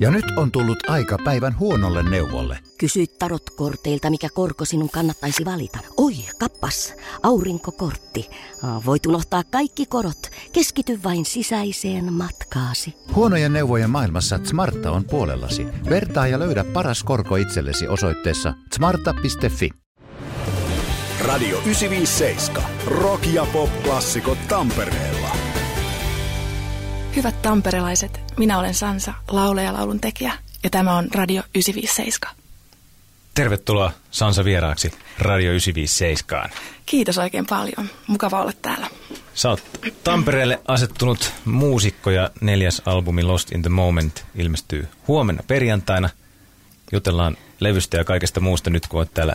Ja nyt on tullut aika päivän huonolle neuvolle. Kysy tarotkorteilta, mikä korko sinun kannattaisi valita. Oi, kappas, aurinkokortti. Voit unohtaa kaikki korot. Keskity vain sisäiseen matkaasi. Huonojen neuvojen maailmassa Smarta on puolellasi. Vertaa ja löydä paras korko itsellesi osoitteessa smarta.fi. Radio 957. Rock ja pop-klassikot Tampereella. Hyvät tamperelaiset, minä olen Sansa, laulaja laulun tekijä, ja tämä on Radio 957. Tervetuloa Sansa vieraaksi Radio 957. Kiitos oikein paljon. Mukava olla täällä. Sä oot Tampereelle asettunut muusikko ja neljäs albumi Lost in the Moment ilmestyy huomenna perjantaina. Jutellaan levystä ja kaikesta muusta nyt, kun oot täällä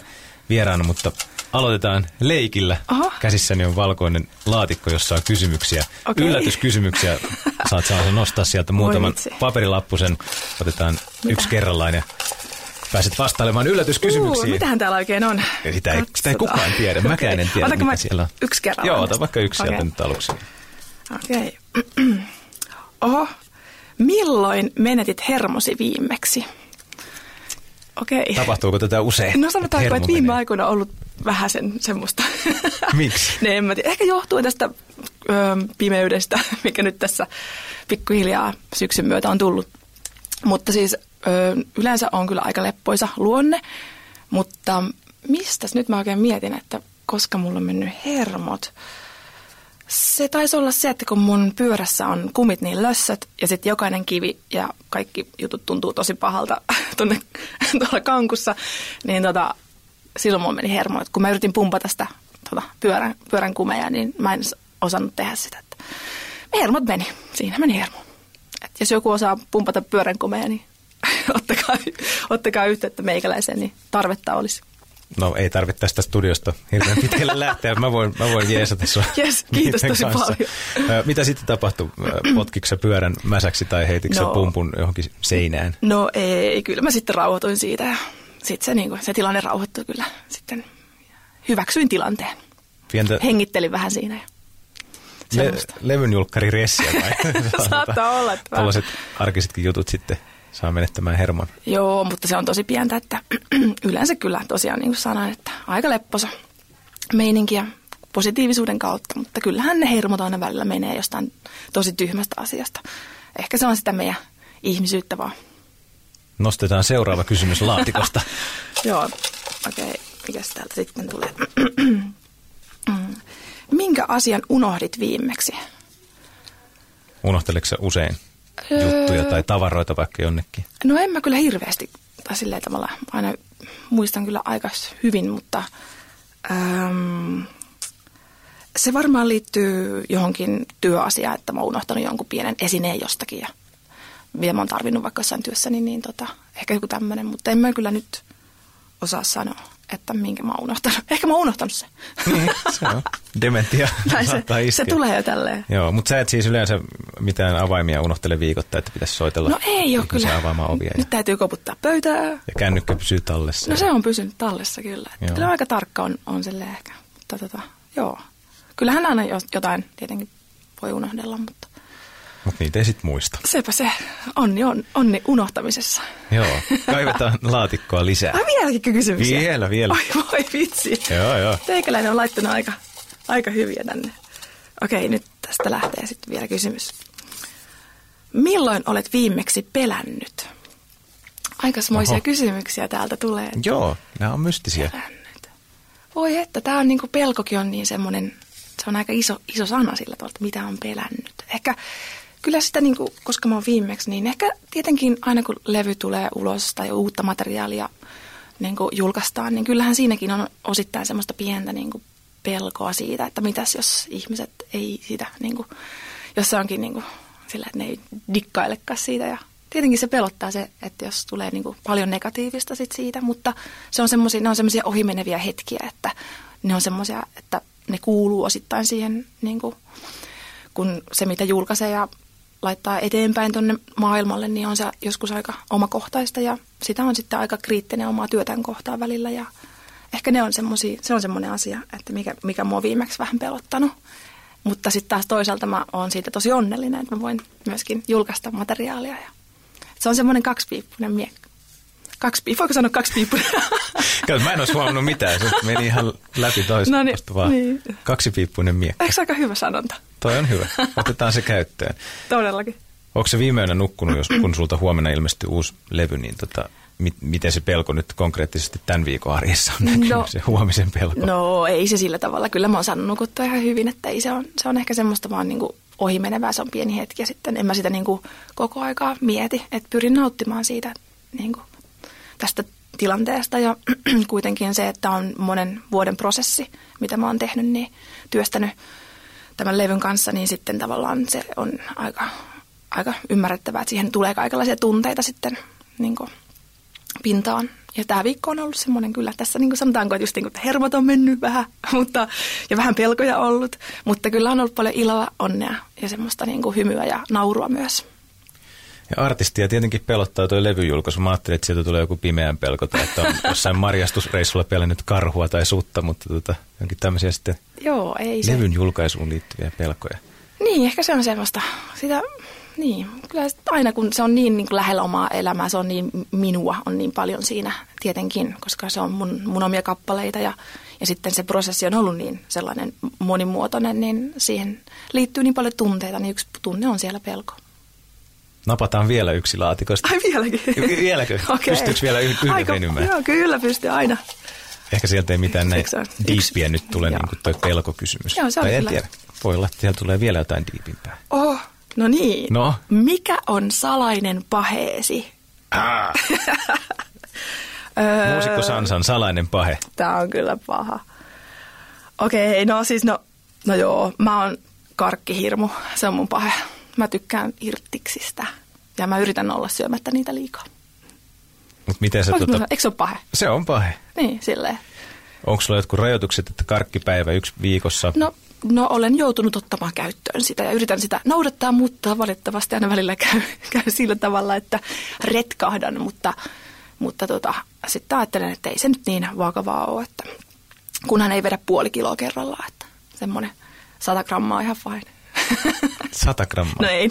vieraana, mutta aloitetaan leikillä. Oho. Käsissäni on valkoinen laatikko, jossa on kysymyksiä. Okei. Yllätyskysymyksiä. Saat saa nostaa sieltä muutaman paperilappusen. Otetaan yksi kerrallaan ja pääset vastailemaan yllätyskysymyksiin. Uu, mitähän täällä oikein on? Ja Sitä ei, sitä ei kukaan tiedä. Mäkään en tiedä, Otanko mitä mä siellä on. yksi kerrallaan Joo, ota vaikka yksi sieltä Okei. nyt aluksi. Okei. Oho. Milloin menetit hermosi viimeksi? Okei. Tapahtuuko tätä usein? No sanotaanko, että viime aikoina on ollut vähän sen, semmoista. Miksi? ne, en mä tiedä. Ehkä johtuen tästä ö, pimeydestä, mikä nyt tässä pikkuhiljaa syksyn myötä on tullut. Mutta siis ö, yleensä on kyllä aika leppoisa luonne, mutta mistäs nyt mä oikein mietin, että koska mulla on mennyt hermot. Se taisi olla se, että kun mun pyörässä on kumit niin lössöt ja sitten jokainen kivi ja kaikki jutut tuntuu tosi pahalta tuonne tuolla kankussa, niin tota, silloin mulla meni hermo. Et kun mä yritin pumpata sitä tota, pyörän, pyörän kumeja, niin mä en osannut tehdä sitä. Että hermot meni. Siinä meni hermo. Et jos joku osaa pumpata pyörän kumeja, niin ottakaa, ottakaa yhteyttä meikäläiseen, niin tarvetta olisi. No ei tarvitse tästä studiosta hirveän pitkälle lähteä. Mä voin, mä voin jeesata sua. Jes, kiitos tosi paljon. Ö, Mitä sitten tapahtui? Sä pyörän mäsäksi tai heitikö No. pumpun johonkin seinään? No ei, kyllä mä sitten rauhoituin siitä ja sitten se, niin se tilanne rauhoittui kyllä. Sitten hyväksyin tilanteen. Pientä Hengittelin vähän siinä le- semmoista. levyn julkkari ressiä vai? Saattaa olla. Tuollaiset arkisetkin jutut sitten saa menettämään hermon. Joo, mutta se on tosi pientä, että yleensä kyllä tosiaan niin kuin sanoin, että aika lepposa meininkiä positiivisuuden kautta, mutta kyllähän ne hermot aina välillä menee jostain tosi tyhmästä asiasta. Ehkä se on sitä meidän ihmisyyttä vaan. Nostetaan seuraava kysymys laatikosta. Joo, okei, okay. mikäs täältä sitten tulee? Mm. Minkä asian unohdit viimeksi? Unohteletko sä usein juttuja tai tavaroita vaikka jonnekin? No en mä kyllä hirveästi, tai silleen tavalla aina muistan kyllä aika hyvin, mutta äm, se varmaan liittyy johonkin työasiaan, että mä oon unohtanut jonkun pienen esineen jostakin ja vielä mä oon tarvinnut vaikka jossain työssä, niin, niin tota, ehkä joku tämmöinen, mutta en mä kyllä nyt osaa sanoa, että minkä mä oon unohtanut. Ehkä mä oon unohtanut sen. Niin, se on. Dementia se, se tulee jo tälleen. Joo, mutta sä et siis yleensä mitään avaimia unohtele viikoittain, että pitäisi soitella No ei ole kyllä. avaamaan ovia. Ja, Nyt täytyy koputtaa pöytää. ja kännykkä pysyy tallessa. No se on pysynyt tallessa kyllä. Että Joo. kyllä aika tarkka on, on sille ehkä. Mutta tota, joo. Kyllähän aina jotain tietenkin voi unohdella, mutta Mutta niitä ei sit muista. sepä se onni, on, onni unohtamisessa. Joo, kaivetaan laatikkoa lisää. Ai vieläkin kysymyksiä? Vielä, vielä. Ai voi vitsi. Joo, joo. Teikäläinen on laittanut aika, aika hyviä tänne. Okei, nyt tästä lähtee sitten vielä kysymys. Milloin olet viimeksi pelännyt? Aikasmoisia Oho. kysymyksiä täältä tulee. Joo, nämä on mystisiä. Pelännyt. Voi että, tämä on niinku pelkokin on niin semmoinen, se on aika iso, iso sana sillä tavalla, että mitä on pelännyt. Ehkä kyllä sitä, niinku, koska mä oon viimeksi, niin ehkä tietenkin aina kun levy tulee ulos tai uutta materiaalia niinku julkaistaan, niin kyllähän siinäkin on osittain semmoista pientä niinku pelkoa siitä, että mitäs jos ihmiset ei sitä, niinku, jos se onkin niinku, sillä, että ne ei dikkailekaan siitä. Ja tietenkin se pelottaa se, että jos tulee niin kuin paljon negatiivista sit siitä, mutta se on semmosia, ne on semmoisia ohimeneviä hetkiä, että ne on semmoisia, että ne kuuluu osittain siihen, niin kuin, kun se mitä julkaisee ja laittaa eteenpäin tuonne maailmalle, niin on se joskus aika omakohtaista ja sitä on sitten aika kriittinen omaa työtään kohtaan välillä ja ehkä ne on semmosia, se on semmoinen asia, että mikä, mikä mua viimeksi vähän pelottanut. Mutta sitten taas toisaalta mä oon siitä tosi onnellinen, että mä voin myöskin julkaista materiaalia ja Se on semmoinen kaksipiippunen miekka. Kaksi piippunen, voiko sanoa kaksipiippunen? Kato, mä en olisi huomannut mitään, se meni ihan läpi toista No niin, vaan. niin. Kaksipiippunen miekka. Eikö se aika hyvä sanonta? Toi on hyvä. Otetaan se käyttöön. Todellakin. Onko se viime yönä nukkunut, jos, kun sulta huomenna ilmestyy uusi levy, niin tota, mit, miten se pelko nyt konkreettisesti tämän viikon arjessa on näkynyt, No. se huomisen pelko? No ei se sillä tavalla. Kyllä mä oon saanut nukuttua ihan hyvin, että ei se on, se on ehkä semmoista vaan niin ohimenevää, se on pieni hetki ja sitten en mä sitä niin kuin koko aikaa mieti, että pyrin nauttimaan siitä niin kuin tästä tilanteesta ja kuitenkin se, että on monen vuoden prosessi, mitä mä oon tehnyt, niin työstänyt tämän levyn kanssa, niin sitten tavallaan se on aika, aika ymmärrettävää, että siihen tulee kaikenlaisia tunteita sitten niin kuin pintaan. Ja tämä viikko on ollut semmoinen kyllä, tässä niin kuin sanotaanko, että just niin kuin, että hermot on mennyt vähän, mutta, ja vähän pelkoja ollut, mutta kyllä on ollut paljon iloa, onnea ja semmoista niin kuin hymyä ja naurua myös. Ja artistia tietenkin pelottaa tuo levyjulkaisu. Mä ajattelin, että sieltä tulee joku pimeän pelko tai että on jossain marjastusreissulla pelännyt karhua tai sutta, mutta tota, jonkin tämmöisiä sitten Joo, ei se. levyn julkaisuun liittyviä pelkoja. Niin, ehkä se on semmoista. Sitä, niin, kyllä aina kun se on niin, niin kuin lähellä omaa elämää, se on niin minua, on niin paljon siinä tietenkin, koska se on mun, mun omia kappaleita ja, ja sitten se prosessi on ollut niin sellainen monimuotoinen, niin siihen liittyy niin paljon tunteita, niin yksi tunne on siellä pelko. Napataan vielä yksi laatikosta. Ai vieläkin? Vieläkö? Okei. Pystyykö vielä yh- yhden Aika, venymään? Joo, kyllä pystyy aina. Ehkä sieltä ei mitään näin Yksi. nyt tule, Joo. niin kuin toi pelkokysymys. Joo, se oli tai en tiedä. Voi olla, että siellä tulee vielä jotain diipimpää. Oh, no niin. No? Mikä on salainen paheesi? Ah, Öö, muusikko Sansan salainen pahe. Tää on kyllä paha. Okei, no siis no, no joo, mä oon karkkihirmu, se on mun pahe. Mä tykkään irttiksistä ja mä yritän olla syömättä niitä liikaa. Mutta miten se, tota, sanoa, Eikö se ole pahe? se on pahe. Niin, silleen. Onko sulla jotkut rajoitukset, että karkkipäivä yksi viikossa? No, no olen joutunut ottamaan käyttöön sitä ja yritän sitä noudattaa, mutta valitettavasti aina välillä käy, käy sillä tavalla, että retkahdan, mutta, mutta tota, sitten ajattelen, että ei se nyt niin vakavaa ole, että kunhan ei vedä puoli kiloa kerrallaan, että semmoinen 100 grammaa ihan fine. 100 grammaa. No ei,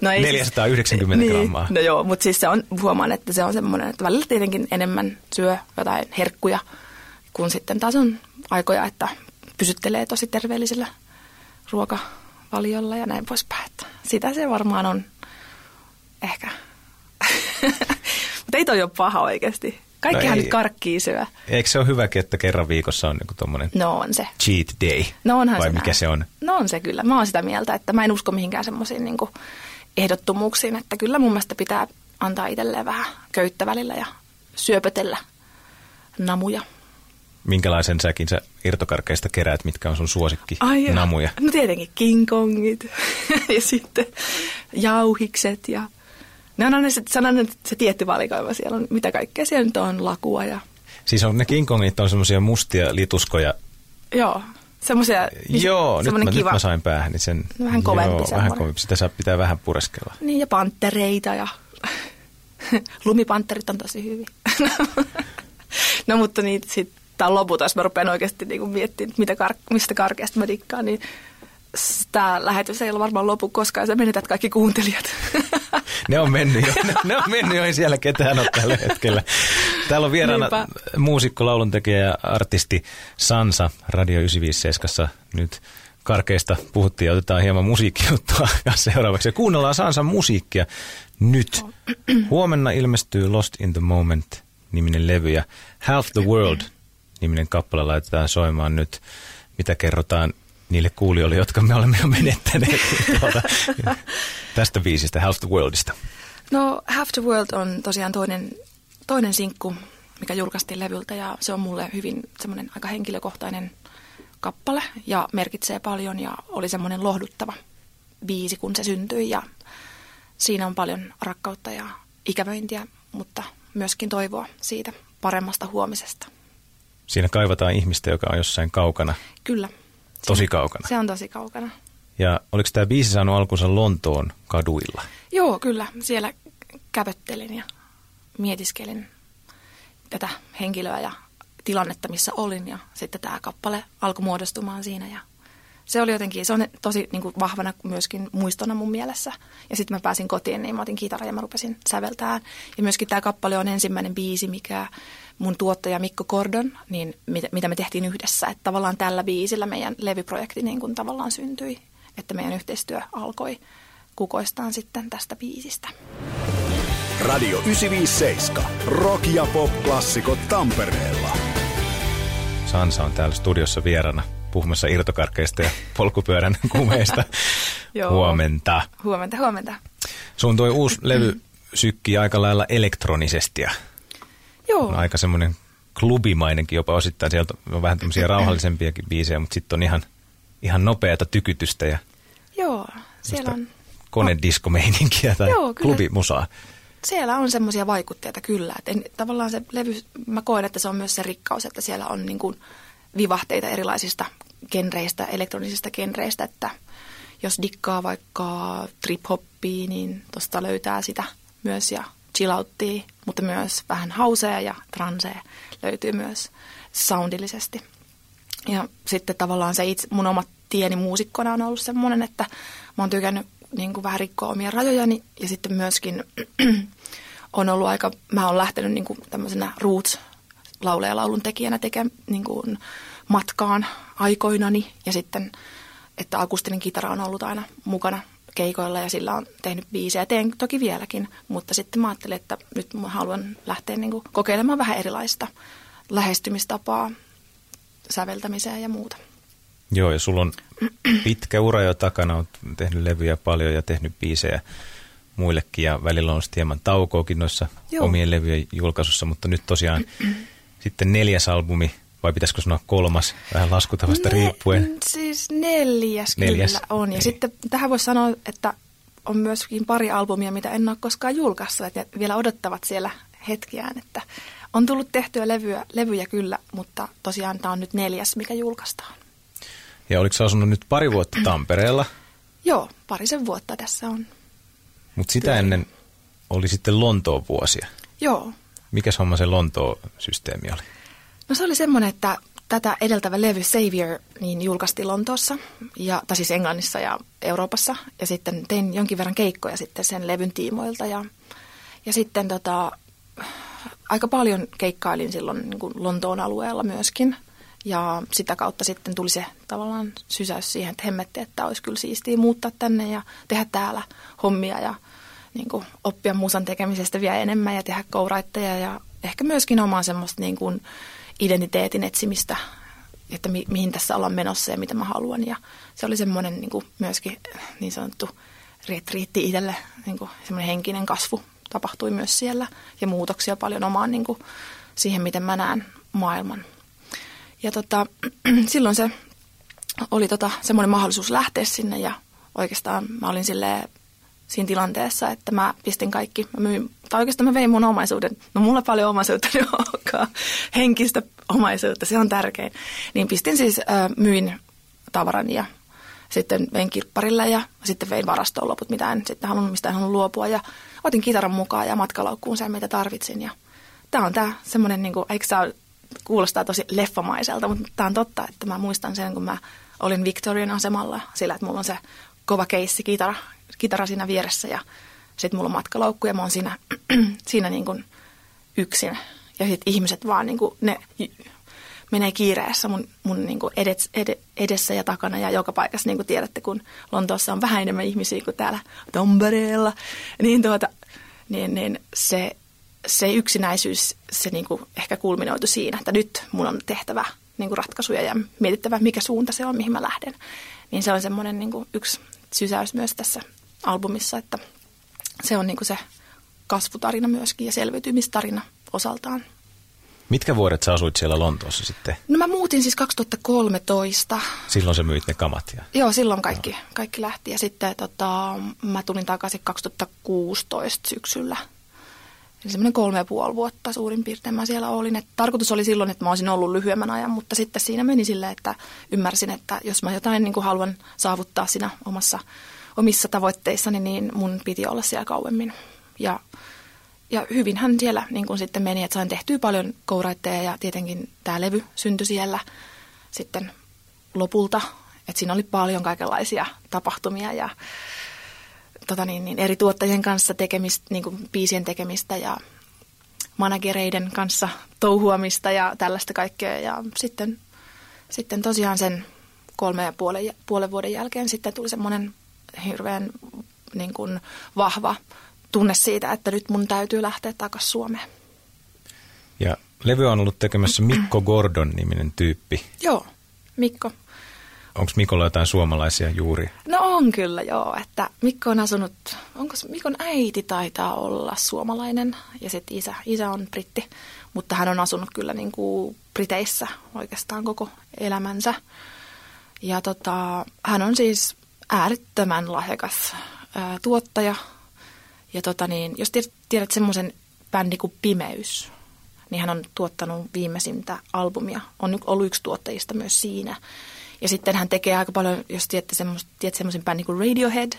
no ei 490 siis, grammaa. Niin, no joo, mutta siis se on, huomaan, että se on semmoinen, että välillä tietenkin enemmän syö jotain herkkuja, kun sitten taas on aikoja, että pysyttelee tosi terveellisellä ruokavaliolla ja näin poispäin. Että sitä se varmaan on ehkä. mutta ei toi ole paha oikeasti. Kaikkihan ei. nyt karkkii syö. Eikö se ole hyväkin, että kerran viikossa on joku tommonen No on se. cheat day? No onhan Vai se mikä näin. se on? No on se kyllä. Mä oon sitä mieltä, että mä en usko mihinkään semmoisiin niin ehdottomuuksiin, että kyllä mun mielestä pitää antaa itselleen vähän köyttä välillä ja syöpötellä namuja. Minkälaisen säkin sä irtokarkeista keräät, mitkä on sun suosikki joo. namuja? No tietenkin King Kongit ja sitten jauhikset ja ne on aina se, on aina se tietty valikoima siellä on, mitä kaikkea siellä nyt on, lakua ja Siis on ne King Kongit on semmoisia mustia lituskoja. joo, semmoisia, Joo, nyt mä, semmoinen nyt kiva. mä sain päähän. Niin sen, No vähän kovempi joo, vähän semmoinen. kovempi. Sitä saa pitää vähän pureskella. Niin, ja panttereita ja lumipantterit on tosi hyviä. no mutta niitä sitten tämä loput, jos mä rupean oikeasti niinku miettimään, mitä kar- mistä karkeasta mä dikkaan, niin tämä lähetys ei ole varmaan lopu koskaan, sä menetät kaikki kuuntelijat. Ne on mennyt jo, ne, ne on mennyt jo, ei siellä ketään ole tällä hetkellä. Täällä on vieraana Niinpä. muusikko, lauluntekijä ja artisti Sansa Radio 957 nyt karkeista puhuttiin ja otetaan hieman musiikkijuttua seuraavaksi. Ja kuunnellaan Sansan musiikkia nyt. Huomenna ilmestyy Lost in the Moment niminen levy ja Half the World niminen kappale laitetaan soimaan nyt, mitä kerrotaan niille kuulijoille, jotka me olemme jo menettäneet tuolta, tästä biisistä, Half the Worldista. No Half the World on tosiaan toinen, toinen sinkku, mikä julkaistiin levyltä ja se on mulle hyvin semmoinen aika henkilökohtainen kappale ja merkitsee paljon ja oli semmoinen lohduttava biisi, kun se syntyi ja siinä on paljon rakkautta ja ikävöintiä, mutta myöskin toivoa siitä paremmasta huomisesta. Siinä kaivataan ihmistä, joka on jossain kaukana, Kyllä. Tosi kaukana. Se on tosi kaukana. Ja oliko tämä biisi saanut alkunsa Lontoon kaduilla? Joo, kyllä. Siellä käpöttelin ja mietiskelin tätä henkilöä ja tilannetta, missä olin. Ja sitten tämä kappale alkoi muodostumaan siinä ja se oli jotenkin, se on tosi niin kuin vahvana myöskin muistona mun mielessä. Ja sitten mä pääsin kotiin, niin mä otin kitaran ja mä rupesin säveltään. Ja myöskin tämä kappale on ensimmäinen biisi, mikä mun tuottaja Mikko Kordon, niin mitä, mitä me tehtiin yhdessä. Että tavallaan tällä biisillä meidän levyprojekti niin kuin tavallaan syntyi, että meidän yhteistyö alkoi kukoistaan sitten tästä biisistä. Radio 957. Rock ja pop-klassikot Tampereella. Sansa on täällä studiossa vierana puhumassa irtokarkkeista ja polkupyörän kumeista. huomenta. Huomenta, huomenta. Sun toi uusi levy sykkii aika lailla elektronisesti ja Joo. on aika semmoinen klubimainenkin jopa osittain. Sieltä on vähän tämmöisiä rauhallisempiakin biisejä, mutta sitten on ihan, ihan nopeata tykytystä ja Joo, siellä on, konediskomeininkiä tai Joo, kyllä. klubimusaa. siellä on semmoisia vaikutteita kyllä. Et en, tavallaan se levy, mä koen, että se on myös se rikkaus, että siellä on niin kuin vivahteita erilaisista genreistä, elektronisista genreistä, että jos dikkaa vaikka trip-hoppia, niin tosta löytää sitä myös ja chillouttia, mutta myös vähän hausea ja transea löytyy myös soundillisesti. Ja sitten tavallaan se itse, mun oma tieni muusikkona on ollut semmoinen, että mä oon tykännyt niin kuin vähän rikkoa omia rajojani ja sitten myöskin on ollut aika, mä oon lähtenyt niin kuin tämmöisenä roots laulun tekijänä tekemään niin kuin matkaan aikoinani ja sitten, että akustinen kitara on ollut aina mukana keikoilla ja sillä on tehnyt biisejä. Teen toki vieläkin, mutta sitten mä ajattelin, että nyt mä haluan lähteä niin kuin kokeilemaan vähän erilaista lähestymistapaa säveltämiseen ja muuta. Joo, ja sulla on pitkä ura jo takana, oot tehnyt levyjä paljon ja tehnyt biisejä muillekin ja välillä on sitten hieman taukoakin noissa Joo. omien levyjen julkaisussa, mutta nyt tosiaan sitten neljäs albumi, vai pitäisikö sanoa kolmas, vähän laskutavasta Ne- riippuen. Siis neljäs, Neljäs, kyllä on. Ja niin. sitten tähän voisi sanoa, että on myöskin pari albumia, mitä en ole koskaan julkaissut, että vielä odottavat siellä hetkiään, että on tullut tehtyä levyä, levyjä kyllä, mutta tosiaan tämä on nyt neljäs, mikä julkaistaan. Ja oliko sä asunut nyt pari vuotta Tampereella, Joo, parisen vuotta tässä on. mutta sitä ennen oli sitten Lontoon vuosia. Joo, Mikäs homma se Lontoon-systeemi oli? No se oli semmoinen, että tätä edeltävä levy Savior niin julkaistiin Lontoossa, ja, tai siis Englannissa ja Euroopassa. Ja sitten tein jonkin verran keikkoja sitten sen levyn tiimoilta. Ja, ja sitten tota, aika paljon keikkailin silloin niin kuin Lontoon alueella myöskin. Ja sitä kautta sitten tuli se tavallaan sysäys siihen, että hemmetti, että olisi kyllä siistiä muuttaa tänne ja tehdä täällä hommia ja niin kuin oppia musan tekemisestä vielä enemmän ja tehdä kouraitteja ja ehkä myöskin omaa semmoista niin kuin identiteetin etsimistä, että mi- mihin tässä ollaan menossa ja mitä mä haluan. Ja se oli semmoinen niin kuin myöskin niin sanottu retriitti itselle, niin kuin semmoinen henkinen kasvu tapahtui myös siellä ja muutoksia paljon omaan niin kuin siihen, miten mä näen maailman. Ja tota, silloin se oli tota, semmoinen mahdollisuus lähteä sinne ja oikeastaan mä olin silleen siinä tilanteessa, että mä pistin kaikki, mä myin, tai oikeastaan mä vein mun omaisuuden, no mulla paljon omaisuutta ei olekaan, henkistä omaisuutta, se on tärkein. Niin pistin siis, äh, myin tavaran ja sitten vein kirpparille ja sitten vein varastoon loput, mitä en sitten halunnut, mistä en halunnut luopua. Ja otin kitaran mukaan ja matkalaukkuun sen, mitä tarvitsin. Ja tämä on tämä semmoinen, niin kuin, eikö ole- kuulostaa tosi leffamaiselta, mutta tämä on totta, että mä muistan sen, kun mä olin Victorian asemalla sillä, että mulla on se kova keissi, kitara, kitara siinä vieressä ja sitten mulla on matkalaukku ja mä oon siinä, siinä niin kuin yksin. Ja sitten ihmiset vaan niin kuin, ne menee kiireessä mun, mun niin kuin edes, ed, edessä ja takana ja joka paikassa, niin kuin tiedätte, kun Lontoossa on vähän enemmän ihmisiä kuin täällä Tampereella, niin, tuota, niin, niin se, se yksinäisyys, se niin kuin ehkä kulminoitu siinä, että nyt mun on tehtävä niin kuin ratkaisuja ja mietittävä, mikä suunta se on, mihin mä lähden. Niin se on semmoinen niin kuin yksi sysäys myös tässä albumissa, että se on niin kuin se kasvutarina myöskin ja selviytymistarina osaltaan. Mitkä vuodet sä asuit siellä Lontoossa sitten? No mä muutin siis 2013. Silloin sä myit ne kamat. Ja... Joo, silloin kaikki, kaikki lähti. Ja sitten tota, mä tulin takaisin 2016 syksyllä. Eli semmoinen kolme ja puoli vuotta suurin piirtein mä siellä olin. Et tarkoitus oli silloin, että mä olisin ollut lyhyemmän ajan, mutta sitten siinä meni silleen, että ymmärsin, että jos mä jotain niin kuin haluan saavuttaa siinä omassa, omissa tavoitteissani, niin mun piti olla siellä kauemmin. Ja, ja hyvinhän siellä niin kuin sitten meni, että sain tehtyä paljon kouraitteja ja tietenkin tämä levy syntyi siellä sitten lopulta. Et siinä oli paljon kaikenlaisia tapahtumia ja tota niin, niin eri tuottajien kanssa tekemistä, niin kuin biisien tekemistä ja managereiden kanssa touhuamista ja tällaista kaikkea. Ja sitten, sitten tosiaan sen kolme ja puolen, puolen vuoden jälkeen sitten tuli semmoinen hirveän niin kuin vahva tunne siitä, että nyt mun täytyy lähteä takaisin Suomeen. Ja levy on ollut tekemässä Mikko Gordon-niminen tyyppi. Joo, Mikko. Onko Mikolla jotain suomalaisia juuri? No on kyllä joo, että Mikko on asunut, onko Mikon äiti taitaa olla suomalainen ja sitten isä, isä on britti, mutta hän on asunut kyllä niin kuin Briteissä oikeastaan koko elämänsä. Ja tota, hän on siis äärettömän lahjakas ää, tuottaja. Ja tota niin, jos tiedät, tiedät semmoisen bändi kuin Pimeys, niin hän on tuottanut viimeisintä albumia. On ollut yksi tuottajista myös siinä. Ja sitten hän tekee aika paljon, jos tiedätte semmoisen bändin kuin Radiohead.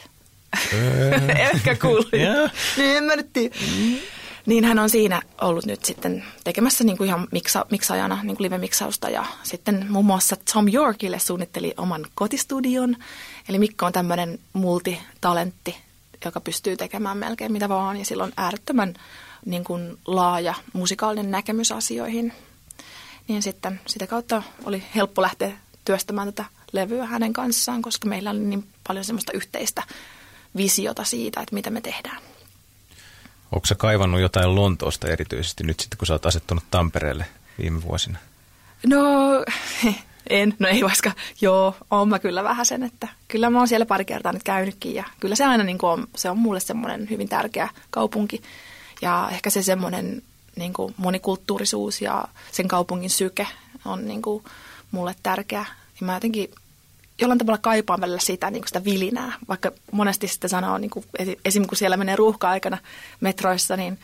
Ehkä kuullut. yeah. Niin en mä nyt tiedä. Mm. Niin hän on siinä ollut nyt sitten tekemässä niin kuin ihan miksa, miksaajana niin kuin live-miksausta ja sitten muun muassa Tom Yorkille suunnitteli oman kotistudion. Eli Mikko on tämmöinen multitalentti, joka pystyy tekemään melkein mitä vaan ja sillä on äärettömän niin kuin laaja musikaalinen näkemys asioihin. Niin sitten sitä kautta oli helppo lähteä työstämään tätä levyä hänen kanssaan, koska meillä oli niin paljon semmoista yhteistä visiota siitä, että mitä me tehdään. Onko sä kaivannut jotain Lontoosta erityisesti nyt sitten, kun sä oot asettunut Tampereelle viime vuosina? No, en. No ei vaikka, joo, on mä kyllä vähän sen, että kyllä mä oon siellä pari kertaa nyt käynytkin ja kyllä se aina niin kuin on, se on mulle semmoinen hyvin tärkeä kaupunki ja ehkä se semmoinen niin kuin monikulttuurisuus ja sen kaupungin syke on niin kuin mulle tärkeä. Ja mä jotenkin jollain tavalla kaipaan välillä sitä, niin kuin sitä vilinää, vaikka monesti sitä sanoo, niin kuin esim. kun siellä menee ruuhka-aikana metroissa, niin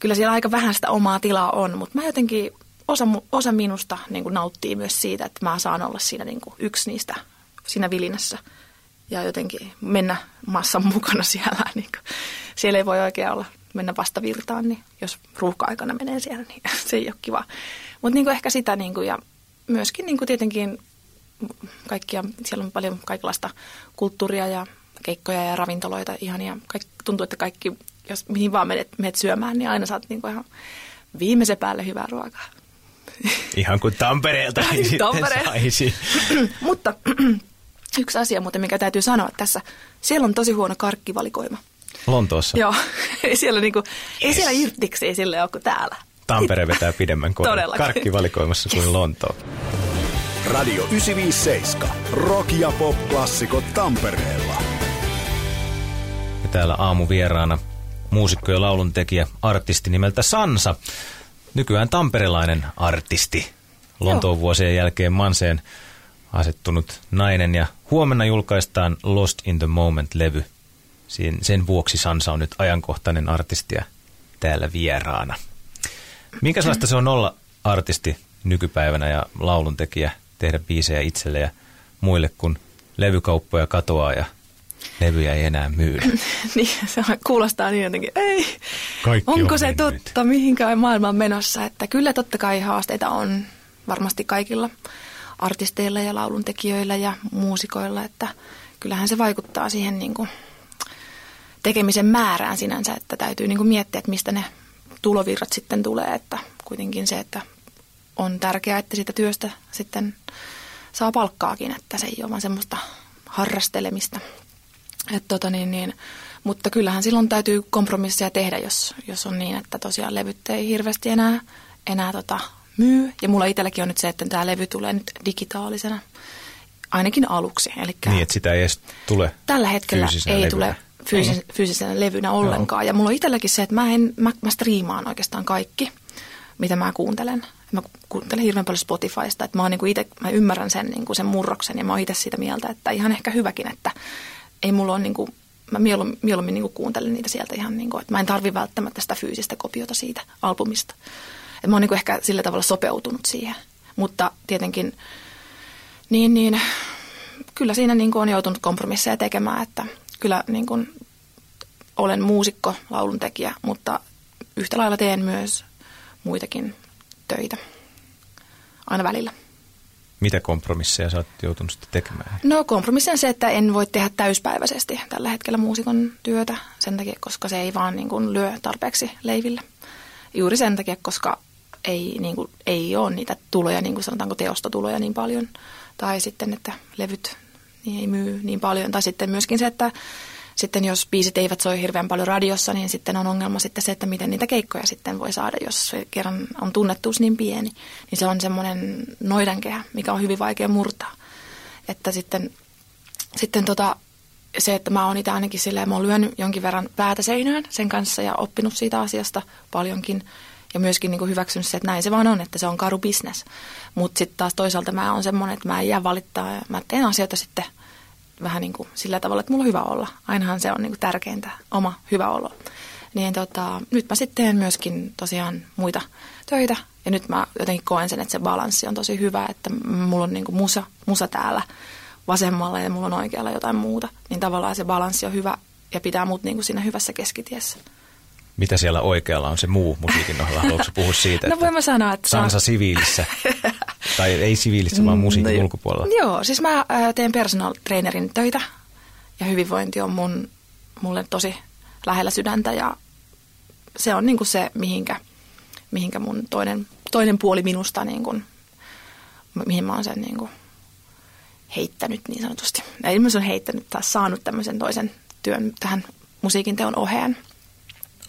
kyllä siellä aika vähän sitä omaa tilaa on, mutta mä jotenkin, osa, osa minusta niin kuin nauttii myös siitä, että mä saan olla siinä niin kuin yksi niistä siinä vilinässä ja jotenkin mennä massan mukana siellä. Niin kuin, siellä ei voi oikein olla mennä vasta virtaan, niin jos ruuhka-aikana menee siellä, niin se ei ole kiva. Mutta niin ehkä sitä, niin kuin, ja myöskin niin kuin tietenkin kaikkia, siellä on paljon kaikenlaista kulttuuria ja keikkoja ja ravintoloita ihania. Kaik, tuntuu, että kaikki, jos mihin vaan menet, menet syömään, niin aina saat niin kuin ihan viimeisen päälle hyvää ruokaa. Ihan kuin Tampereelta niin sitten saisi. Mutta yksi asia muuten, mikä täytyy sanoa tässä. Siellä on tosi huono karkkivalikoima. Lontoossa? Joo. ei siellä, niinku, yes. ei siellä irtiksi ei sille ole kuin täällä. Tampere vetää pidemmän koon karkkivalikoimassa kuin yes. Lontoo. Radio 957. Rock ja pop-klassikot Tampereella. Ja täällä aamuvieraana muusikko ja lauluntekijä, artisti nimeltä Sansa. Nykyään tamperelainen artisti. Lontoon vuosien jälkeen Manseen asettunut nainen ja huomenna julkaistaan Lost in the Moment-levy. Sen vuoksi Sansa on nyt ajankohtainen artisti ja täällä vieraana. Minkälaista se on olla artisti nykypäivänä ja lauluntekijä tehdä biisejä itselle ja muille, kun levykauppoja katoaa ja levyjä ei enää myydä. niin, se kuulostaa niin jotenkin, ei, Kaikki onko on se mennyt. totta, mihinkään maailma on menossa. Että kyllä totta kai haasteita on varmasti kaikilla artisteilla ja lauluntekijöillä ja muusikoilla, että kyllähän se vaikuttaa siihen niin kuin tekemisen määrään sinänsä, että täytyy niin kuin miettiä, että mistä ne tulovirrat sitten tulee, että kuitenkin se, että on tärkeää, että sitä työstä sitten saa palkkaakin, että se ei ole vaan semmoista harrastelemista. Et tota niin, niin, mutta kyllähän silloin täytyy kompromisseja tehdä, jos, jos on niin, että tosiaan levyt ei hirveästi enää, enää tota, myy. Ja mulla itselläkin on nyt se, että tämä levy tulee nyt digitaalisena, ainakin aluksi. Elikkä niin, että sitä ei edes tule Tällä hetkellä ei levynä. tule fyysis, fyysisenä levynä ollenkaan. No. Ja mulla on itselläkin se, että mä, en, mä, mä striimaan oikeastaan kaikki, mitä mä kuuntelen mä kuuntelen hirveän paljon Spotifysta, että mä, niin ite, mä ymmärrän sen, niin kuin sen murroksen ja mä oon itse sitä mieltä, että ihan ehkä hyväkin, että ei mulla ole niin kuin, mä mieluummin, mieluummin niin kuuntelen niitä sieltä ihan niin kuin, että mä en tarvi välttämättä sitä fyysistä kopiota siitä albumista. Et mä oon niin ehkä sillä tavalla sopeutunut siihen, mutta tietenkin niin, niin kyllä siinä niin kuin on joutunut kompromisseja tekemään, että kyllä niin kuin olen muusikko, lauluntekijä, mutta yhtä lailla teen myös muitakin töitä aina välillä. mitä kompromisseja sä oot joutunut sitten tekemään? No kompromissi on se, että en voi tehdä täyspäiväisesti tällä hetkellä muusikon työtä sen takia, koska se ei vaan niin kuin lyö tarpeeksi leiville. Juuri sen takia, koska ei, niin kuin, ei ole niitä tuloja, niin kuin sanotaanko teostotuloja niin paljon. Tai sitten, että levyt niin ei myy niin paljon. Tai sitten myöskin se, että sitten jos biisit eivät soi hirveän paljon radiossa, niin sitten on ongelma sitten se, että miten niitä keikkoja sitten voi saada, jos kerran on tunnettuus niin pieni. Niin se on semmoinen noidankehä, mikä on hyvin vaikea murtaa. Että sitten, sitten tota, se, että mä oon itse ainakin silleen, mä oon lyönyt jonkin verran päätä seinään sen kanssa ja oppinut siitä asiasta paljonkin. Ja myöskin niin kuin hyväksynyt se, että näin se vaan on, että se on karu business. Mutta sitten taas toisaalta mä oon semmoinen, että mä en jää valittaa ja mä teen asioita sitten – vähän niin kuin sillä tavalla, että mulla on hyvä olla. Ainahan se on niin kuin tärkeintä, oma hyvä olo. Niin tota, nyt mä sitten teen myöskin tosiaan muita töitä. Ja nyt mä jotenkin koen sen, että se balanssi on tosi hyvä, että mulla on niin kuin musa, musa täällä vasemmalla ja mulla on oikealla jotain muuta. Niin tavallaan se balanssi on hyvä ja pitää mut niin kuin siinä hyvässä keskitiessä. Mitä siellä oikealla on se muu musiikin ohella? Haluatko puhua siitä, no, voin mä sanoa, että Sansa on... siviilissä, tai ei siviilissä, vaan musiikin no, ulkopuolella? Joo, siis mä teen personal trainerin töitä ja hyvinvointi on mun, mulle tosi lähellä sydäntä ja se on niinku se, mihinkä, mihinkä mun toinen, toinen puoli minusta, niinku, mihin mä oon sen niinku heittänyt niin sanotusti. Ei mä on heittänyt taas saanut tämmöisen toisen työn tähän musiikin teon oheen.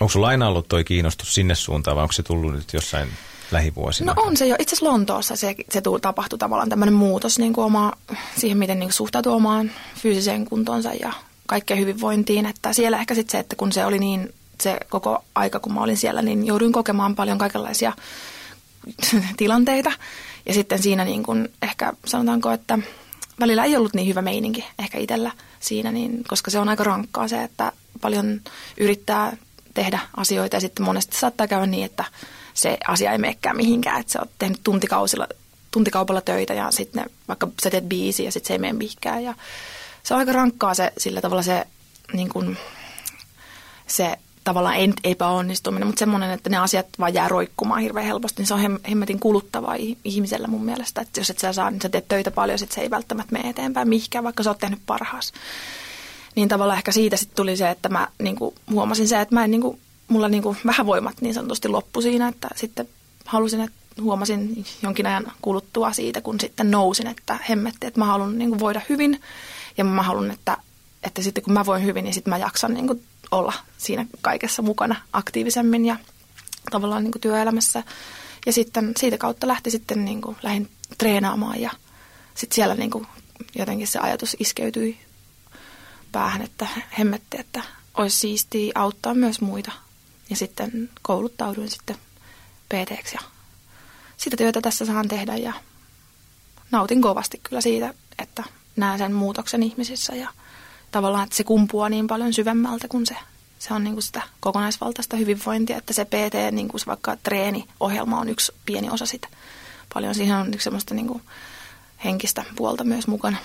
Onko sulla aina ollut toi kiinnostus sinne suuntaan vai onko se tullut nyt jossain lähivuosina? No on se jo. Itse asiassa Lontoossa se, se tuli, tapahtui tavallaan tämmöinen muutos niin kuin oma, siihen, miten niin kuin suhtautuu omaan fyysiseen kuntonsa ja kaikkeen hyvinvointiin. Että siellä ehkä sitten se, että kun se oli niin se koko aika, kun mä olin siellä, niin jouduin kokemaan paljon kaikenlaisia tilanteita. Ja sitten siinä niin kuin ehkä sanotaanko, että välillä ei ollut niin hyvä meininki ehkä itsellä siinä, niin, koska se on aika rankkaa se, että paljon yrittää tehdä asioita ja sitten monesti saattaa käydä niin, että se asia ei menekään mihinkään, että sä oot tehnyt tuntikausilla, tuntikaupalla töitä ja sitten vaikka sä teet biisi ja sitten se ei mene mihinkään ja se on aika rankkaa se sillä tavalla se niin kuin, se tavallaan epäonnistuminen, mutta semmoinen, että ne asiat vaan jää roikkumaan hirveän helposti, niin se on hemmetin kuluttavaa ihmisellä mun mielestä. Että jos et sä saa, niin sä teet töitä paljon, sit se ei välttämättä mene eteenpäin mihinkään, vaikka sä oot tehnyt parhaas. Niin tavallaan ehkä siitä sitten tuli se, että mä niin kuin, huomasin se, että mä en, niin kuin, mulla niin kuin, vähän voimat niin sanotusti loppu siinä, että sitten halusin, että huomasin jonkin ajan kuluttua siitä, kun sitten nousin, että hemmetti, että mä haluan niin kuin, voida hyvin ja mä haluan, että, että sitten kun mä voin hyvin, niin sitten mä jaksan niin kuin, olla siinä kaikessa mukana aktiivisemmin ja tavallaan niin kuin, työelämässä. Ja sitten siitä kautta lähti sitten niin kuin, lähdin treenaamaan ja sitten siellä niin kuin, jotenkin se ajatus iskeytyi päähän, että hemmetti, että olisi siistiä auttaa myös muita. Ja sitten kouluttauduin sitten pt ja sitä työtä tässä saan tehdä ja nautin kovasti kyllä siitä, että näen sen muutoksen ihmisissä ja tavallaan, että se kumpuaa niin paljon syvemmältä kuin se, se on niin kuin sitä kokonaisvaltaista hyvinvointia, että se PT, niin kuin se vaikka treeniohjelma on yksi pieni osa sitä. Paljon siihen on yksi semmoista niin kuin henkistä puolta myös mukana.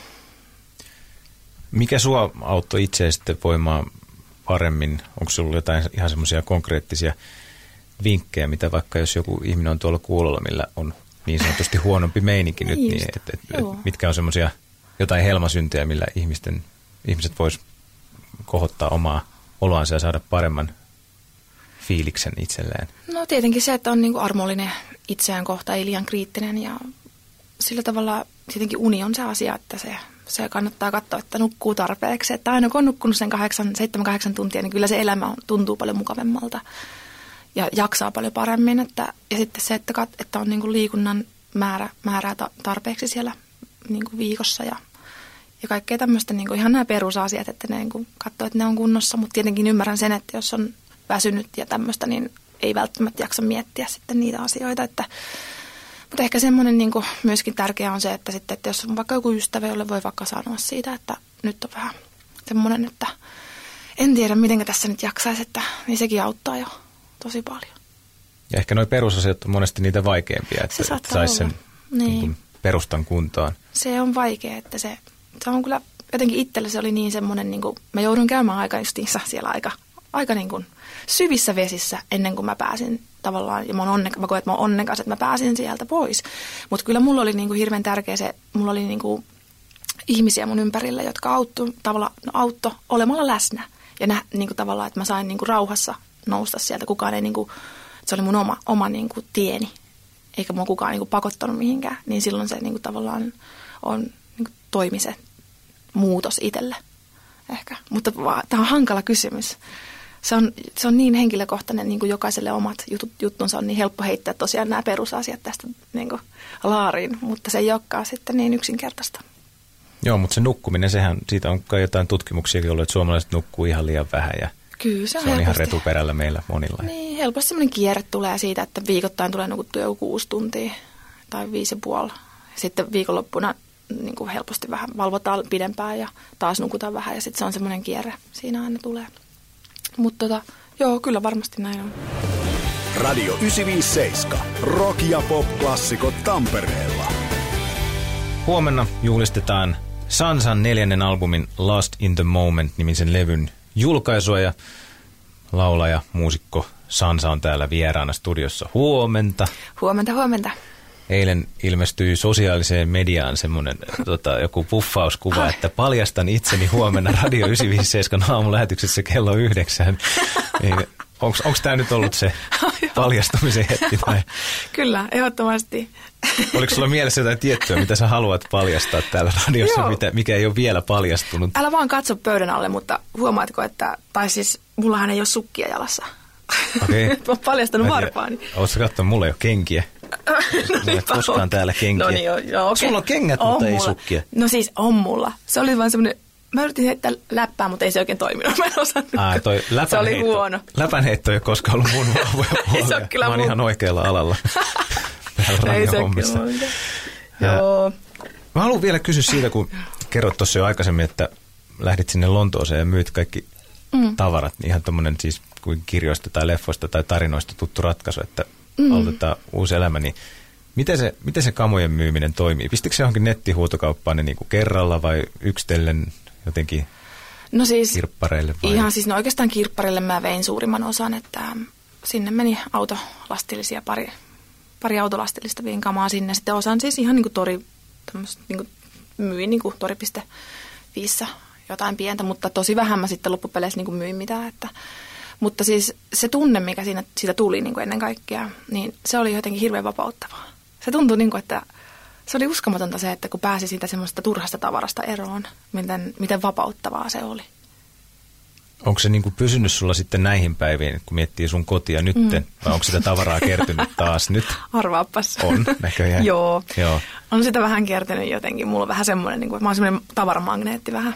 Mikä sua auttoi itse sitten voimaan paremmin? Onko sinulla jotain ihan semmoisia konkreettisia vinkkejä, mitä vaikka jos joku ihminen on tuolla kuulolla, millä on niin sanotusti huonompi meininki nyt, niin et, et, et, mitkä on semmoisia jotain helmasyntejä, millä ihmisten, ihmiset vois kohottaa omaa oloansa ja saada paremman fiiliksen itselleen? No tietenkin se, että on niin kuin armollinen itseään kohta, ei liian kriittinen ja sillä tavalla tietenkin uni on se asia, että se se kannattaa katsoa, että nukkuu tarpeeksi. Että aina kun on nukkunut sen 7-8 tuntia, niin kyllä se elämä tuntuu paljon mukavemmalta ja jaksaa paljon paremmin. Että, ja sitten se, että, kat, että on niin kuin liikunnan määrä, määrää tarpeeksi siellä niin kuin viikossa ja, ja kaikkea tämmöistä, niin kuin ihan nämä perusasiat, että ne niin kuin katsoo, että ne on kunnossa. Mutta tietenkin ymmärrän sen, että jos on väsynyt ja tämmöistä, niin ei välttämättä jaksa miettiä sitten niitä asioita, että mutta ehkä semmoinen niin myöskin tärkeää on se, että, sitten, että jos on vaikka joku ystävä, jolle voi vaikka sanoa siitä, että nyt on vähän semmoinen, että en tiedä, miten tässä nyt jaksaisi, että niin sekin auttaa jo tosi paljon. Ja ehkä nuo perusasiat on monesti niitä vaikeampia, että se saisi sen niin. Niin perustan kuntoon. Se on vaikea, että se, se on kyllä jotenkin itselle se oli niin semmoinen, niin kuin, mä joudun käymään aika justiinsa siellä aika aika niin kuin syvissä vesissä ennen kuin mä pääsin tavallaan, ja mä, onneka, mä koen, että mä oon onnekas, että mä pääsin sieltä pois. Mutta kyllä mulla oli niin kuin hirveän tärkeä se, mulla oli niin kuin ihmisiä mun ympärillä, jotka auttu, tavallaan, no, autto olemalla läsnä. Ja nä, niin kuin tavallaan, että mä sain niin kuin rauhassa nousta sieltä. Kukaan ei, niin kuin, se oli mun oma, oma niin kuin tieni, eikä mua kukaan niin kuin pakottanut mihinkään. Niin silloin se niin kuin tavallaan on, niin kuin toimi se muutos itselle ehkä. Mutta tämä on hankala kysymys. Se on, se on niin henkilökohtainen, niin kuin jokaiselle omat jutut, juttunsa on niin helppo heittää tosiaan nämä perusasiat tästä niin kuin laariin, mutta se ei olekaan sitten niin yksinkertaista. Joo, mutta se nukkuminen, sehän, siitä on kai jotain tutkimuksiakin ollut, että suomalaiset nukkuu ihan liian vähän ja Kyllä, se on, se on ihan retuperällä meillä monilla. Niin, helposti sellainen kierre tulee siitä, että viikoittain tulee nukuttua joku kuusi tuntia tai viisi ja puoli. Sitten viikonloppuna niin kuin helposti vähän valvotaan pidempään ja taas nukutaan vähän ja sitten se on semmoinen kierre. Siinä aina tulee. Mutta tota, joo, kyllä varmasti näin on. Radio 957. Rock ja pop-klassikot Tampereella. Huomenna juhlistetaan Sansan neljännen albumin Lost in the Moment-nimisen levyn julkaisua ja laulaja, muusikko Sansa on täällä vieraana studiossa. Huomenta. Huomenta, huomenta. Eilen ilmestyi sosiaaliseen mediaan semmoinen tota, joku puffauskuva, Ai. että paljastan itseni huomenna Radio 957 aamulähetyksessä kello yhdeksän. Onko tämä nyt ollut se paljastumisen hetki? Tai? Kyllä, ehdottomasti. Oliko sulla mielessä jotain tiettyä, mitä sä haluat paljastaa täällä radiossa, mitä, mikä ei ole vielä paljastunut? Älä vaan katso pöydän alle, mutta huomaatko, että, tai siis mullahan ei ole sukkia jalassa. Okei. Okay. Oon paljastanut varpaani. Oletko katsonut, mulla ei ole kenkiä. no niin, koskaan on. täällä kenkiä. No niin, joo, joo, okay. Sulla on kengät, on mutta mulla. ei sukkia. No siis on mulla. Se oli vaan semmoinen Mä yritin heittää läppää, mutta ei se oikein toiminut. Mä en osannut. Ai, toi se oli huono. Läpänheitto ei ole koskaan ollut mun vahvoja puolia. se on kyllä Mä oon mun... ihan oikealla alalla. ei se kyllä Joo. Mä haluan vielä kysyä siitä, kun kerrot tuossa jo aikaisemmin, että lähdit sinne Lontooseen ja myyt kaikki mm. tavarat, niin ihan tuommoinen siis kuin kirjoista tai leffoista tai tarinoista tuttu ratkaisu, että mm. aloitetaan uusi elämä, niin Miten se, miten se kamojen myyminen toimii? Pistikö se johonkin nettihuutokauppaan ne niin kuin kerralla vai yksitellen jotenkin no siis, kirppareille? Vai? Ihan siis no oikeastaan kirppareille mä vein suurimman osan, että sinne meni autolastillisia pari, pari autolastillista vien kamaa sinne. Sitten osan siis ihan niin kuin tori, niin kuin myin niin kuin tori.fiissä jotain pientä, mutta tosi vähän mä sitten loppupeleissä niin kuin myin mitään. Että, mutta siis se tunne, mikä siinä, siitä tuli niin kuin ennen kaikkea, niin se oli jotenkin hirveän vapauttavaa. Se tuntui niin kuin, että se oli uskomatonta se, että kun pääsi siitä semmoista turhasta tavarasta eroon, miten, miten vapauttavaa se oli. Onko se niinku pysynyt sulla sitten näihin päiviin, kun miettii sun kotia nyt, mm. vai onko sitä tavaraa kertynyt taas nyt? Arvaapas. On, näköjään. Joo. Joo. On sitä vähän kertynyt jotenkin. Mulla on vähän semmoinen, niin kuin, mä oon semmoinen tavaramagneetti vähän.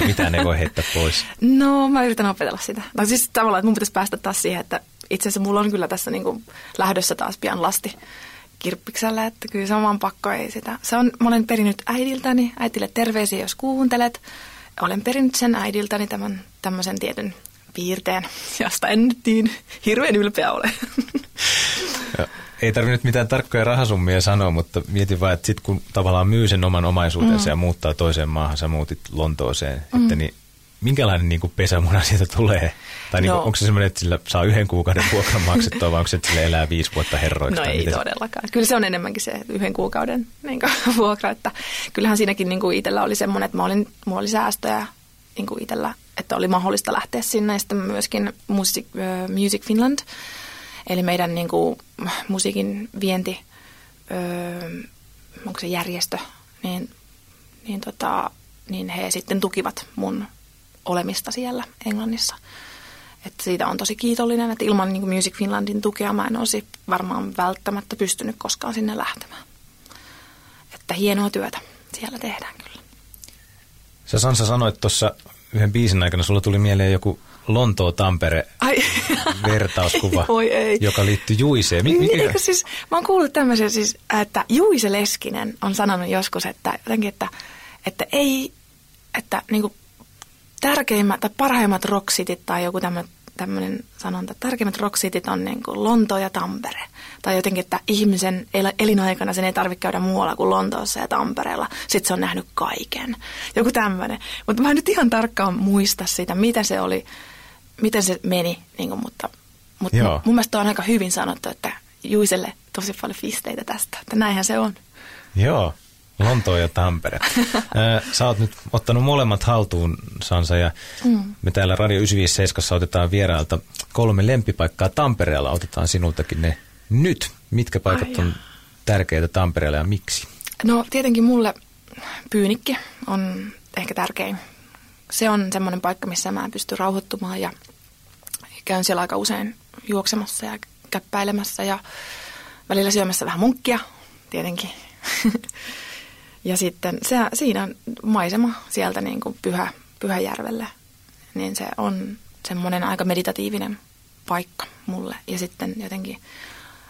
Ja mitään ei voi heittää pois. No, mä yritän opetella sitä. No siis tavallaan, että mun pitäisi päästä taas siihen, että itse asiassa mulla on kyllä tässä niin kuin lähdössä taas pian lasti kirppiksellä, että kyllä se on vaan pakko ei sitä. Se on, mä olen perinnyt äidiltäni, äitille terveisiä jos kuuntelet. Olen perinnyt sen äidiltäni tämän tämmöisen tietyn piirteen, josta en nyt niin hirveän ylpeä ole. Ja, ei tarvitse mitään tarkkoja rahasummia sanoa, mutta mietin vaan, että sitten kun tavallaan myy sen oman omaisuutensa mm. ja muuttaa toiseen maahan, sä muutit Lontooseen, mm. että niin minkälainen niin pesämuna siitä tulee? Tai niin kuin, no. onko se semmoinen, että sillä saa yhden kuukauden vuokran maksettua, vai onko se, että sillä elää viisi vuotta herroiksi? No ei miten? todellakaan. Kyllä se on enemmänkin se yhden kuukauden niin kuin, vuokra. Että kyllähän siinäkin niin kuin itsellä oli semmoinen, että mä olin, mulla oli säästöjä niin kuin itsellä, että oli mahdollista lähteä sinne. Ja sitten myöskin Music, uh, Music Finland, eli meidän niin kuin, musiikin vienti, uh, onko se järjestö, niin, niin, tota, niin he sitten tukivat mun olemista siellä Englannissa. Että siitä on tosi kiitollinen, että ilman niin Music Finlandin tukea mä en olisi varmaan välttämättä pystynyt koskaan sinne lähtemään. Että hienoa työtä siellä tehdään kyllä. Sä Sansa sanoit tuossa yhden biisin aikana, sulla tuli mieleen joku Lontoo-Tampere-vertauskuva, joka liittyy Juiseen. Mik? Niin, siis, mä oon kuullut tämmöisen, siis, että Juise Leskinen on sanonut joskus, että, jotenkin, että, että ei, että niin kuin tärkeimmät tai parhaimmat roksitit tai joku tämmöinen sanonta, tärkeimmät roksitit on niin kuin Lonto ja Tampere. Tai jotenkin, että ihmisen el- elinaikana sen ei tarvitse käydä muualla kuin Lontoossa ja Tampereella. Sitten se on nähnyt kaiken. Joku tämmöinen. Mutta mä en nyt ihan tarkkaan muista sitä, mitä se oli. Miten se meni, niin kuin, mutta, mutta Joo. mun, mielestä on aika hyvin sanottu, että Juiselle tosi paljon pisteitä tästä, että näinhän se on. Joo, Lontoa ja Tampere. Sä oot nyt ottanut molemmat haltuun, Sansa, ja mm. me täällä Radio 957 otetaan vierailta kolme lempipaikkaa Tampereella. Otetaan sinultakin ne nyt. Mitkä paikat Ai on tärkeitä Tampereella ja miksi? No tietenkin mulle pyynikki on ehkä tärkein. Se on semmoinen paikka, missä mä pystyn rauhoittumaan ja käyn siellä aika usein juoksemassa ja käppäilemässä ja välillä syömässä vähän munkkia tietenkin. ja sitten se, siinä on maisema sieltä niin kuin Pyhä, Pyhäjärvelle, niin se on semmoinen aika meditatiivinen paikka mulle. Ja sitten jotenkin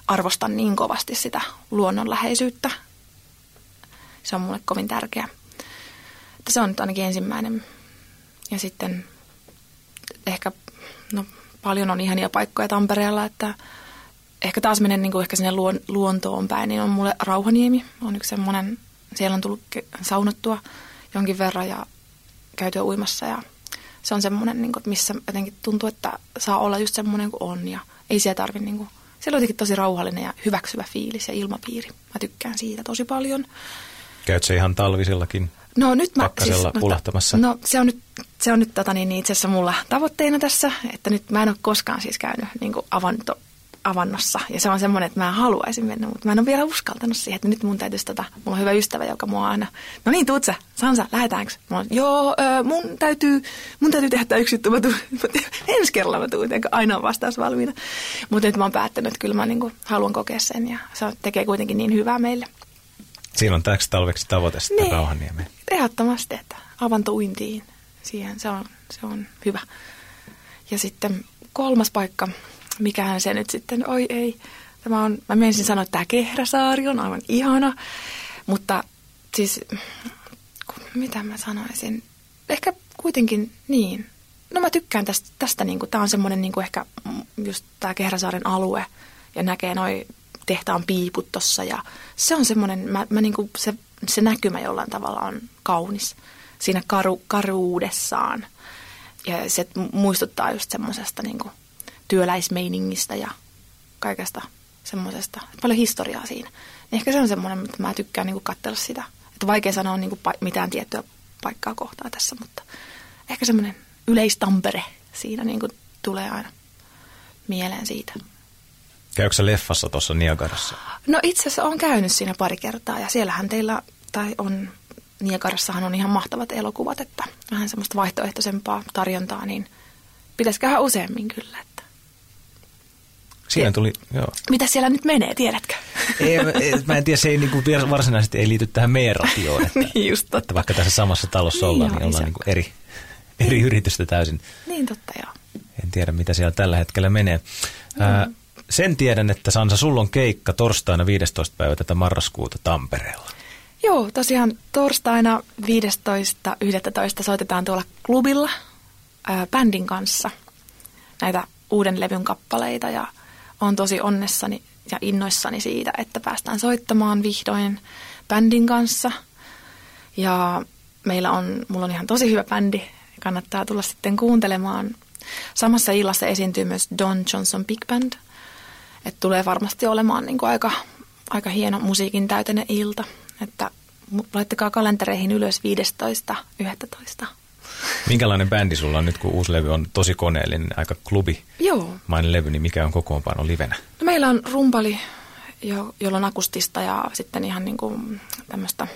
arvostan niin kovasti sitä luonnonläheisyyttä, se on mulle kovin tärkeä. Että se on nyt ainakin ensimmäinen. Ja sitten ehkä, no paljon on ihania paikkoja Tampereella, että ehkä taas menen niin kuin ehkä sinne luon, luontoon päin, niin on mulle Rauhaniemi. On yksi semmoinen, siellä on tullut saunottua jonkin verran ja käytyä uimassa ja se on semmoinen, niin kuin, missä jotenkin tuntuu, että saa olla just semmoinen kuin on ja ei siellä tarvi niin kuin, siellä on jotenkin tosi rauhallinen ja hyväksyvä fiilis ja ilmapiiri. Mä tykkään siitä tosi paljon. Käyt se ihan talvisillakin? No nyt mä Pakkasella no, pulahtamassa. No se on nyt, se on nyt tota, niin, itse asiassa mulla tavoitteena tässä, että nyt mä en ole koskaan siis käynyt niin kuin avanto, avannossa. Ja se on semmoinen, että mä haluaisin mennä, mutta mä en ole vielä uskaltanut siihen, että nyt mun täytyisi, tota, mulla on hyvä ystävä, joka mua aina, no niin, tuut sä, Sansa, lähdetäänkö? Mä oon, joo, ö, mun täytyy, mun täytyy tehdä tämä yksi juttu, mä tuun, ensi kerralla mä tuun, aina on vastaus valmiina. Mutta nyt mä oon päättänyt, että kyllä mä niin kuin, haluan kokea sen ja se tekee kuitenkin niin hyvää meille. Siinä on täksi talveksi tavoite sitten Niin. Rauhaniemeen. Ehdottomasti, että avantouintiin siihen, se on, se on hyvä. Ja sitten kolmas paikka, mikähän se nyt sitten, oi ei, tämä on, mä menisin sanoa, että tämä Kehräsaari on aivan ihana, mutta siis, mitä mä sanoisin, ehkä kuitenkin niin. No mä tykkään tästä, tästä niin kuin, tämä on semmoinen niin kuin ehkä just tämä Kehräsaaren alue ja näkee noi tehtaan piiput tossa ja se on semmoinen, mä, mä niin kuin, se, se näkymä jollain tavalla on kaunis siinä karu, karuudessaan. Ja se muistuttaa just semmoisesta niin kuin työläismeiningistä ja kaikesta semmoisesta, paljon historiaa siinä. Ehkä se on semmoinen, mitä mä tykkään niin katsella sitä. Että vaikea sanoa niin kuin mitään tiettyä paikkaa kohtaa tässä, mutta ehkä semmoinen yleistampere siinä niin kuin tulee aina mieleen siitä. Käykö sä leffassa tuossa Niagarassa? No itse asiassa olen käynyt siinä pari kertaa ja siellähän teillä, tai on, Niekarassahan on ihan mahtavat elokuvat, että vähän semmoista vaihtoehtoisempaa tarjontaa, niin pitäisi käydä useammin kyllä. Että. Siinä Ei. tuli, joo. Mitä siellä nyt menee, tiedätkö? Ei, mä- en tiedä, se ei niinku varsinaisesti ei liity tähän meidän ratioon. Että, niin just totta. että vaikka tässä samassa talossa Niin ollaan, joo, niin ollaan se- niinku eri, eri yritystä täysin. Niin totta joo. En tiedä, mitä siellä tällä hetkellä menee. Ää, sen tiedän, että Sansa, sulla on keikka torstaina 15. päivä tätä marraskuuta Tampereella. Joo, tosiaan torstaina 15.11. soitetaan tuolla klubilla ää, bändin kanssa näitä uuden levyn kappaleita ja on tosi onnessani ja innoissani siitä, että päästään soittamaan vihdoin bändin kanssa. Ja meillä on, mulla on ihan tosi hyvä bändi, kannattaa tulla sitten kuuntelemaan. Samassa illassa esiintyy myös Don Johnson Big Band. että tulee varmasti olemaan niin kuin aika, aika hieno musiikin täyteinen ilta. Että laittakaa kalentereihin ylös 15.11. Minkälainen bändi sulla on nyt, kun uusi levy on tosi koneellinen, aika klubi Joo. mainen levy, niin mikä on kokoonpano livenä? No meillä on rumpali, jo, jolla on akustista ja sitten ihan niin kuin tämmöistä,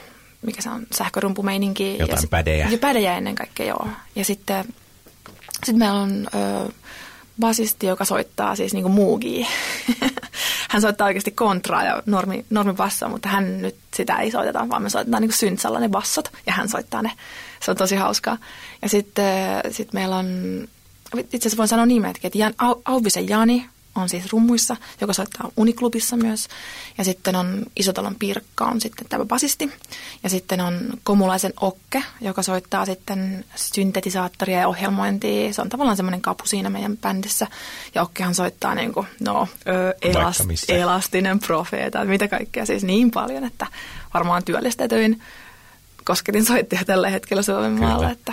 mikä se on, sähkörumpumeininkiä. Jotain ja sit- pädejä. Ja pädejä ennen kaikkea, joo. Ja sitten sit meillä on ö, basisti, joka soittaa siis niin muugia. hän soittaa oikeasti kontraa ja normi, normibassoa, mutta hän nyt sitä ei soiteta, vaan me soitetaan niin syntsalla ne bassot ja hän soittaa ne. Se on tosi hauskaa. Ja sitten sit meillä on, itse asiassa voin sanoa nimetkin, että Jan, Au, Auvisen Jani on siis rummuissa, joka soittaa Uniklubissa myös. Ja sitten on Isotalon Pirkka on sitten tämä basisti. Ja sitten on Komulaisen Okke, joka soittaa sitten syntetisaattoria ja ohjelmointia. Se on tavallaan semmoinen kapu siinä meidän bändissä. Ja Okkehan soittaa niin kuin, no, ö, elast, elastinen profeeta, mitä kaikkea siis niin paljon, että varmaan työllistetyin kosketin soittaja tällä hetkellä Suomen Kyllä. maalla, että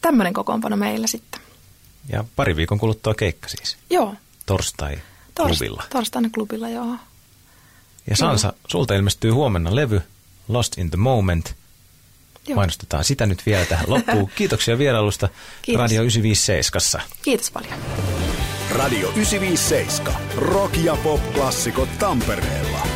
tämmöinen kokoonpano meillä sitten. Ja pari viikon kuluttua keikka siis. Joo. Torstai Torst- klubilla. Torstaina klubilla, joo. Ja Sansa, sulta ilmestyy huomenna levy Lost in the Moment. Joo. Mainostetaan sitä nyt vielä tähän loppuun. Kiitoksia vierailusta Kiitos. Radio 957. Kiitos paljon. Radio 957. Rock ja pop-klassikot Tampereella.